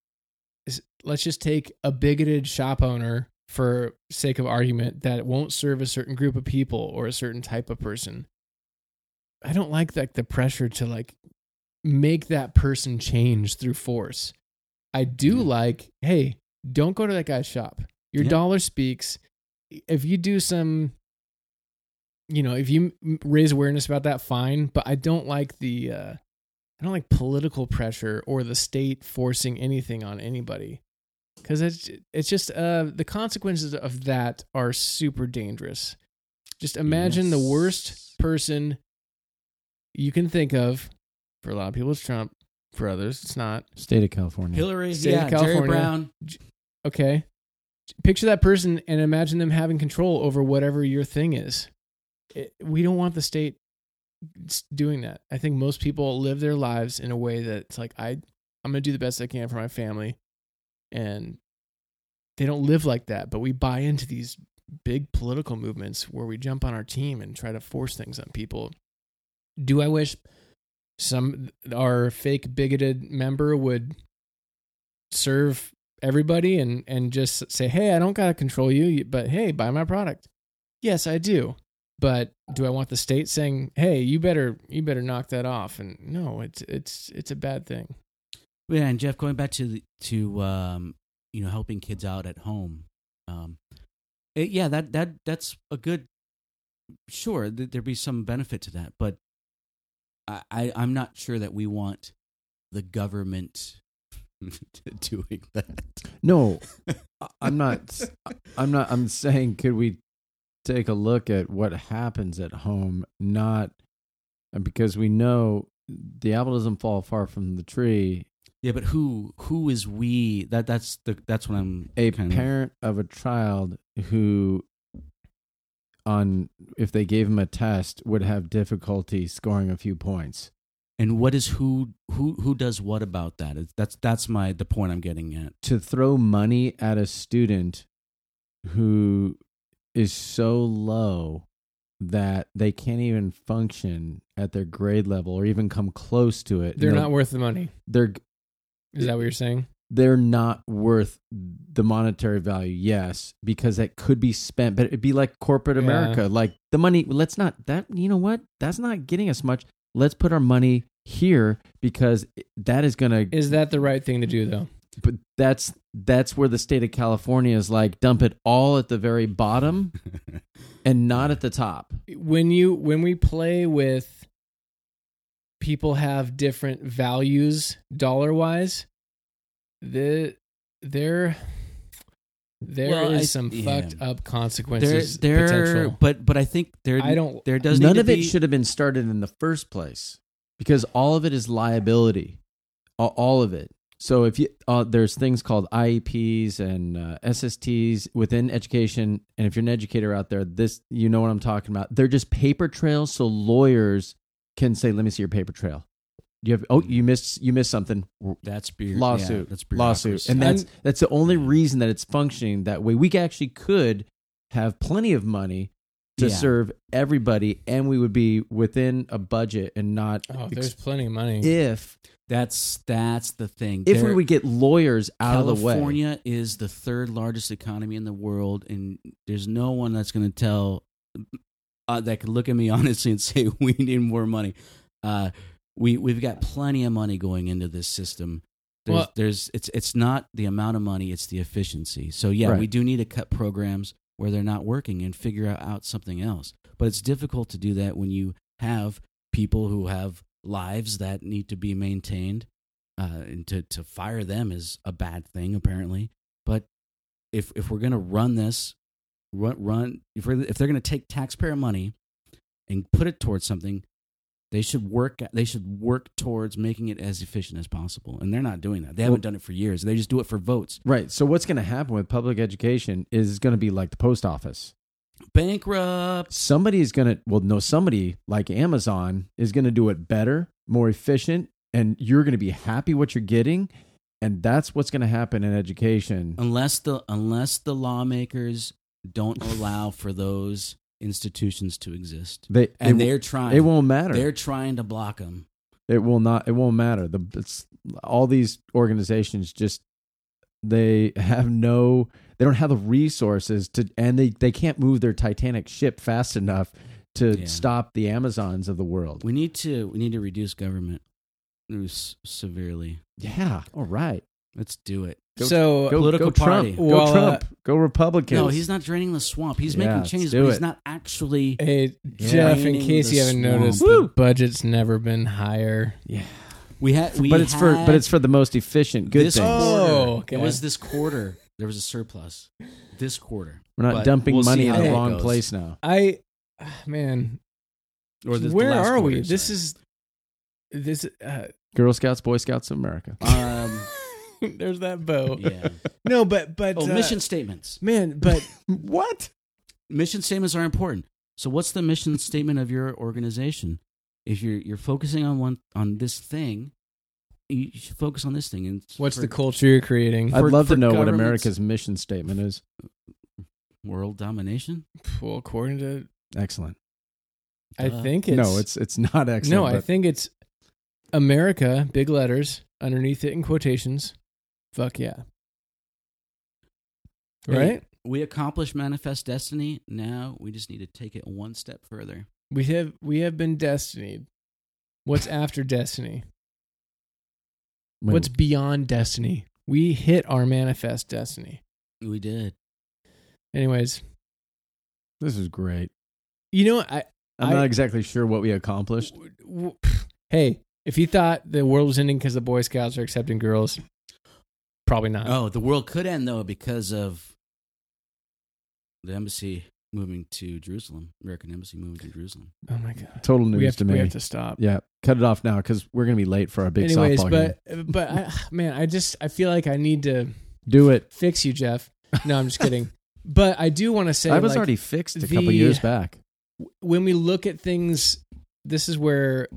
Let's just take a bigoted shop owner for sake of argument that won't serve a certain group of people or a certain type of person. I don't like like the pressure to like make that person change through force. I do like, hey, don't go to that guy's shop. Your Yeah. dollar speaks. If you do some, you know, if you raise awareness about that, fine. But I don't like the, uh, I don't like political pressure or the state forcing anything on anybody, because it's it's just uh, the consequences of that are super dangerous. Just imagine the worst person you can think of. For a lot of people, it's Trump. For others, it's not. State of California. Hillary, State of yeah, Jerry California. Brown. Okay. Picture that person and imagine them having control over whatever your thing is. It, we don't want the state s- doing that. I think most people live their lives in a way that's like I I'm going to do the best I can for my family and they don't live like that, but we buy into these big political movements where we jump on our team and try to force things on people. Do I wish some our fake bigoted member would serve everybody and and just say, "Hey, I don't got to control you, but hey, buy my product." Yes, I do. But do I want the state saying, "Hey, you better you better knock that off?" And no, it's it's it's a bad thing. Yeah, and Jeff, going back to the, to um, you know helping kids out at home, um, it, yeah, that that that's a good. Sure, th- there'd be some benefit to that, but I, I I'm not sure that we want the government [laughs] doing that. No, [laughs] I- I'm not. I'm not. I'm saying, could we take a look at what happens at home, not because we know the apple doesn't fall far from the tree. Yeah, but who who is we? That that's the that's what I'm A kind of- parent of a child who, on if they gave him a test, would have difficulty scoring a few points. and what is who who who does what about that? It's- That's that's my the point I'm getting at. to throw money at a student who is so low that they can't even function at their grade level or even come close to it. They're No, not worth the money. they're Is that what you're saying? they're not worth the monetary value. Yes, because that could be spent, but it'd be like corporate Yeah. America. Like the money, let's not that. You know what? That's not getting us much. Let's put our money here because that is going to Is that the right thing to do though? But that's that's where the state of California is like dump it all at the very bottom [laughs] and not at the top. when you when we play with people have different values dollar wise the there there is Well, I- some yeah. fucked up consequences there, potential but but I think there. I don't- There does None of to it should have been started in the first place because all of it is liability, all, all of it. So if you uh, there's things called IEPs and uh, SSTs within education, and if you're an educator out there, this you know what I'm talking about. They're just paper trails, so lawyers can say, "Let me see your paper trail." You have oh you missed you missed something That's beer, lawsuit, Yeah, that's lawsuit, and that's that's the only reason that it's functioning that way. We actually could have plenty of money to Yeah. serve everybody, and we would be within a budget and not. oh ex- there's plenty of money if that's that's the thing. if we would get lawyers out of the way, California is the third largest economy in the world, and there's no one that's going to tell uh, that could look at me [laughs] honestly and say we need more money. Uh, we we've got plenty of money going into this system. There's, Well- there's it's it's not the amount of money; it's the efficiency. So yeah, Right. we do need to cut programs where they're not working and figure out, something else. But it's difficult to do that when you have people who have lives that need to be maintained uh, and to, to fire them is a bad thing apparently. But if if we're gonna run this, run, run if if they're gonna take taxpayer money and put it towards something, they should work they should work towards making it as efficient as possible. And they're not doing that. They haven't done it for years. They just do it for votes. right? So what's going to happen with public education is going to be like the post office. Bankrupt. Somebody is going to well, no, somebody like Amazon is going to do it better, more efficient, and you're going to be happy what you're getting. And that's what's going to happen in education. Unless the unless the lawmakers don't allow for those institutions to exist. They And they're trying it won't matter. they're trying to block them. It will not. It won't matter. The it's, all these organizations just they have no. They don't have the resources to, and they they can't move their Titanic ship fast enough to Yeah. stop the Amazons of the world. We need to we need to reduce government severely. Yeah. All right. Let's do it. Go- so Go, Political go party. Trump. Go Well, uh, Trump. go Republicans. No, he's not draining the swamp. He's Yeah, making changes, do but he's not actually. hey jeff in case the you haven't swamp. noticed Woo! the budget's never been higher Yeah. We had, we but it's for but it's for the most efficient good this things. quarter. Oh, okay. It was this quarter. There was a surplus. This quarter, We're not but dumping we'll money in the wrong goes. place now. i ah, man Or this, where last are we quarter, this is this uh, Girl Scouts, Boy Scouts of America. um, [laughs] there's that bow yeah. no but but Oh, uh, mission statements. man but [laughs] what? Mission statements are important. So, what's the mission statement of your organization? If you're you're focusing on one on this thing, you should focus on this thing. And what's for the culture you're creating I'd For- love for to know what America's mission statement is. world domination? well according to Excellent. i think it's no, it's it's not excellent. no i think it's america big letters underneath it in quotations fuck yeah Hey, right we accomplished manifest destiny. Now we just need to take it one step further. we have we have been destined what's after destiny Wait, what's beyond destiny we hit our manifest destiny We did. anyways this is great. you know i I'm I- not exactly sure what we accomplished. w- w- hey if you thought the world was ending because the boy scouts are accepting girls probably not Oh, the world could end though because of the embassy moving to Jerusalem. American embassy moving to Jerusalem. Oh my god. Total news We have to to, me. we have to stop. Yeah, cut it off now because we're gonna be late for our big Anyways, softball but game. Uh, but I, [laughs] man, I just I feel like I need to Do it. fix you, Jeff. [laughs] No, I'm just kidding. But I do want to say I was like, already fixed a couple years back. when we look at things, this is where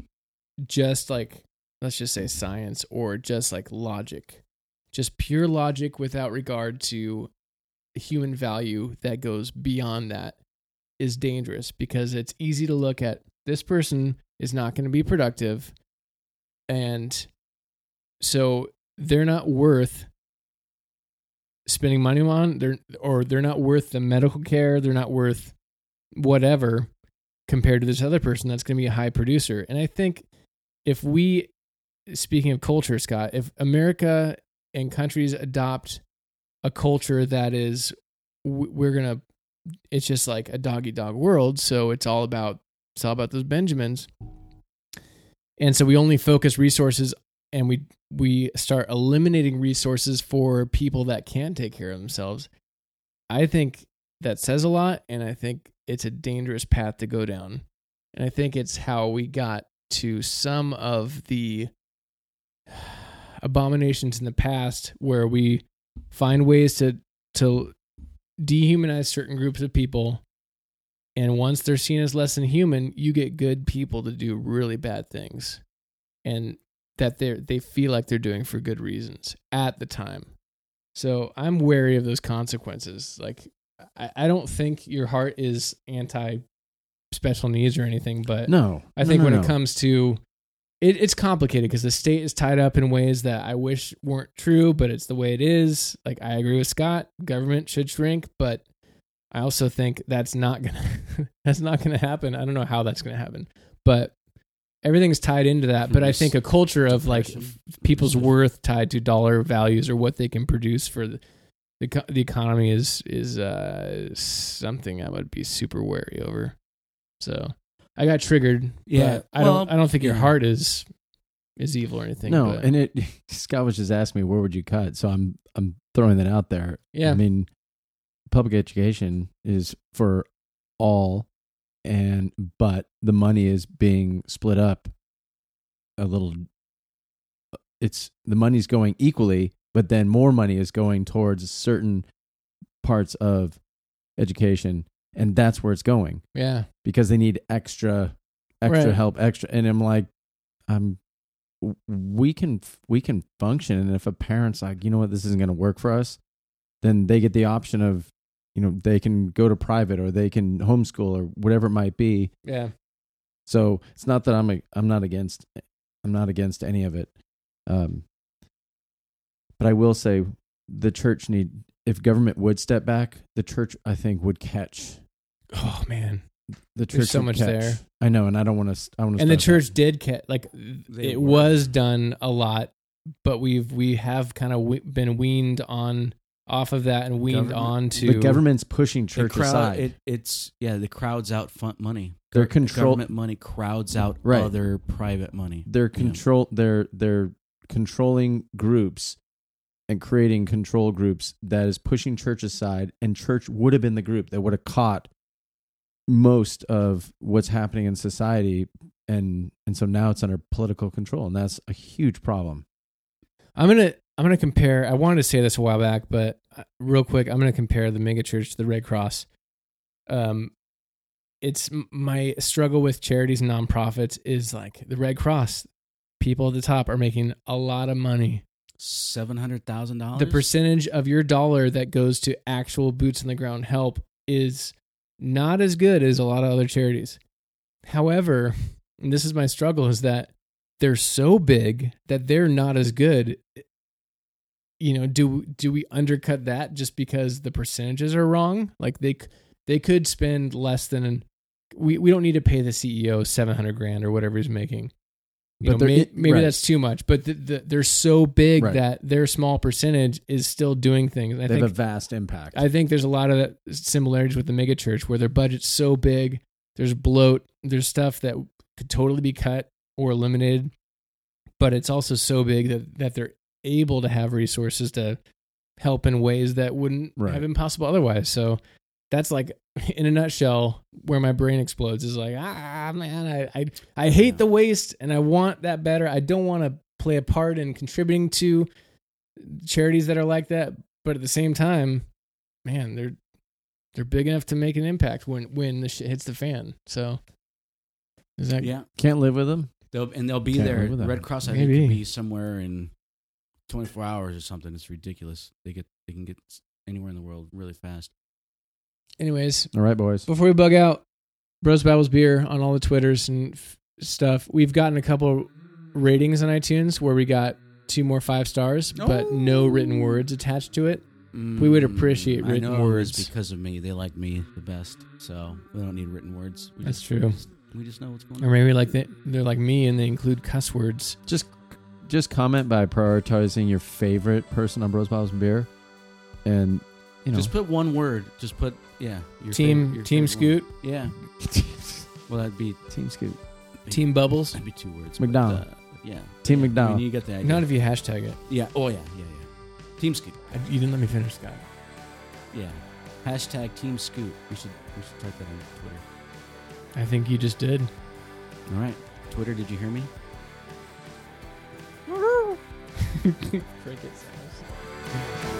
just like let's just say science or just like logic, just pure logic without regard to human value that goes beyond that is dangerous because it's easy to look at this person is not going to be productive and so they're not worth spending money on they're or they're not worth the medical care they're not worth whatever compared to this other person that's going to be a high producer. And I think if we, speaking of culture, Scott, if America and countries adopt a culture that is, we're to, it's just like a doggy dog world. So it's all about, it's all about those Benjamins. And so we only focus resources and we, we start eliminating resources for people that can take care of themselves. I think that says a lot. And I think it's a dangerous path to go down. And I think it's how we got to some of the abominations in the past where we find ways to to dehumanize certain groups of people and once they're seen as less than human, you get good people to do really bad things. And that they they feel like they're doing for good reasons at the time. So I'm wary of those consequences. Like I, I don't think your heart is anti special needs or anything, but No, I think no, when no, it comes to it, it's complicated because the state is tied up in ways that I wish weren't true, but it's the way it is. Like I agree with Scott, government should shrink, but I also think that's not gonna [laughs] that's not gonna happen. I don't know how that's gonna happen, but everything's tied into that. But I think a culture of like people's worth tied to dollar values or what they can produce for the the, the economy is is uh, something I would be super wary over. So I got triggered. Yeah, I well, don't. I don't think your heart is is evil or anything. No, but- and it [laughs] Scott was just asking me where would you cut, so I'm I'm throwing that out there. Yeah. I mean, public education is for all, and but the money is being split up a little. It's the money's going equally, but then more money is going towards certain parts of education, and that's where it's going. Yeah, because they need extra extra Right. help extra and i'm like i'm we can we can function. And if a parent's like you know what? This isn't going to work for us then they get the option of you know they can go to private or they can homeschool or whatever it might be. Yeah, so it's not that i'm a, i'm not against i'm not against any of it. Um but i will say the church need if government would step back the church i think would catch Oh man, the church There's so would much catch. there. I know, and I don't want to. I want to. and the church did ca- like They it were. was done a lot, but we've we have kind of we- been weaned on off of that and weaned Government- on to the government's pushing The church crowd, aside. it, it's yeah, the crowds out front money. They're Gov- control- government money crowds out Right. other private money. they're Yeah. control. They're they're controlling groups and creating control groups that is pushing church aside, and church would have been the group that would have caught most of what's happening in society, and and so now it's under political control, and that's a huge problem. I'm gonna I'm gonna compare. I wanted to say this a while back, but uh, real quick, I'm gonna compare the megachurch to the Red Cross. Um, it's my struggle with charities and nonprofits is like the Red Cross. People at the top are making a lot of money. Seven hundred thousand dollars. The percentage of your dollar that goes to actual boots on the ground help is not as good as a lot of other charities. However, and this is my struggle is that they're so big that they're not as good. You know, do do we undercut that just because the percentages are wrong? Like they they could spend less than we we don't need to pay the CEO 700 grand or whatever he's making. But know, may- maybe right. that's too much, but the, the, they're so big Right. that their small percentage is still doing things. I they think have a vast impact. I think there's a lot of similarities with the megachurch where their budget's so big, there's bloat, there's stuff that could totally be cut or eliminated, but it's also so big that that they're able to have resources to help in ways that wouldn't Right. have been possible otherwise. So that's like [laughs] in a nutshell where my brain explodes is like ah man I I, I hate the waste and I want that better. I don't want to play a part in contributing to charities that are like that, but at the same time, man, they're they're big enough to make an impact when when the shit hits the fan. So is that Yeah, Can't live with them. they'll and they'll be Can't there. live with that. Red Cross, I think, Maybe. could be somewhere in 24 hours or something. It's ridiculous. They get they can get anywhere in the world really fast. Anyways, All right, boys. before we bug out, Bros Babbles Beer on all the Twitters and f- stuff. We've gotten a couple ratings on iTunes where we got two more five stars, but no written words attached to it. We would appreciate Mm, I written know words. Because of me. They like me the best, so we don't need written words. We That's just, true. We just, we just know what's going Or on. Or maybe like they, they're like me and they include cuss words. Just just comment by prioritizing your favorite person on Bros Bottles and Beer, and you know. Just put one word. Just put yeah. Your Team fav- your Team favorite Scoot, one. Yeah. [laughs] Well, that'd be Team Scoot. Team Bubbles. that'd be two words. McDonald. But, uh, yeah. Team. McDonald. I mean, you get the idea. Not if you hashtag it. yeah. Oh yeah. Yeah. Yeah. Team Scoot. I- You didn't let me finish, Scott. Yeah. Hashtag Team Scoot. We should we should type that on Twitter. I think you just did. All right. Twitter. Did you hear me? [laughs] Cricket sounds.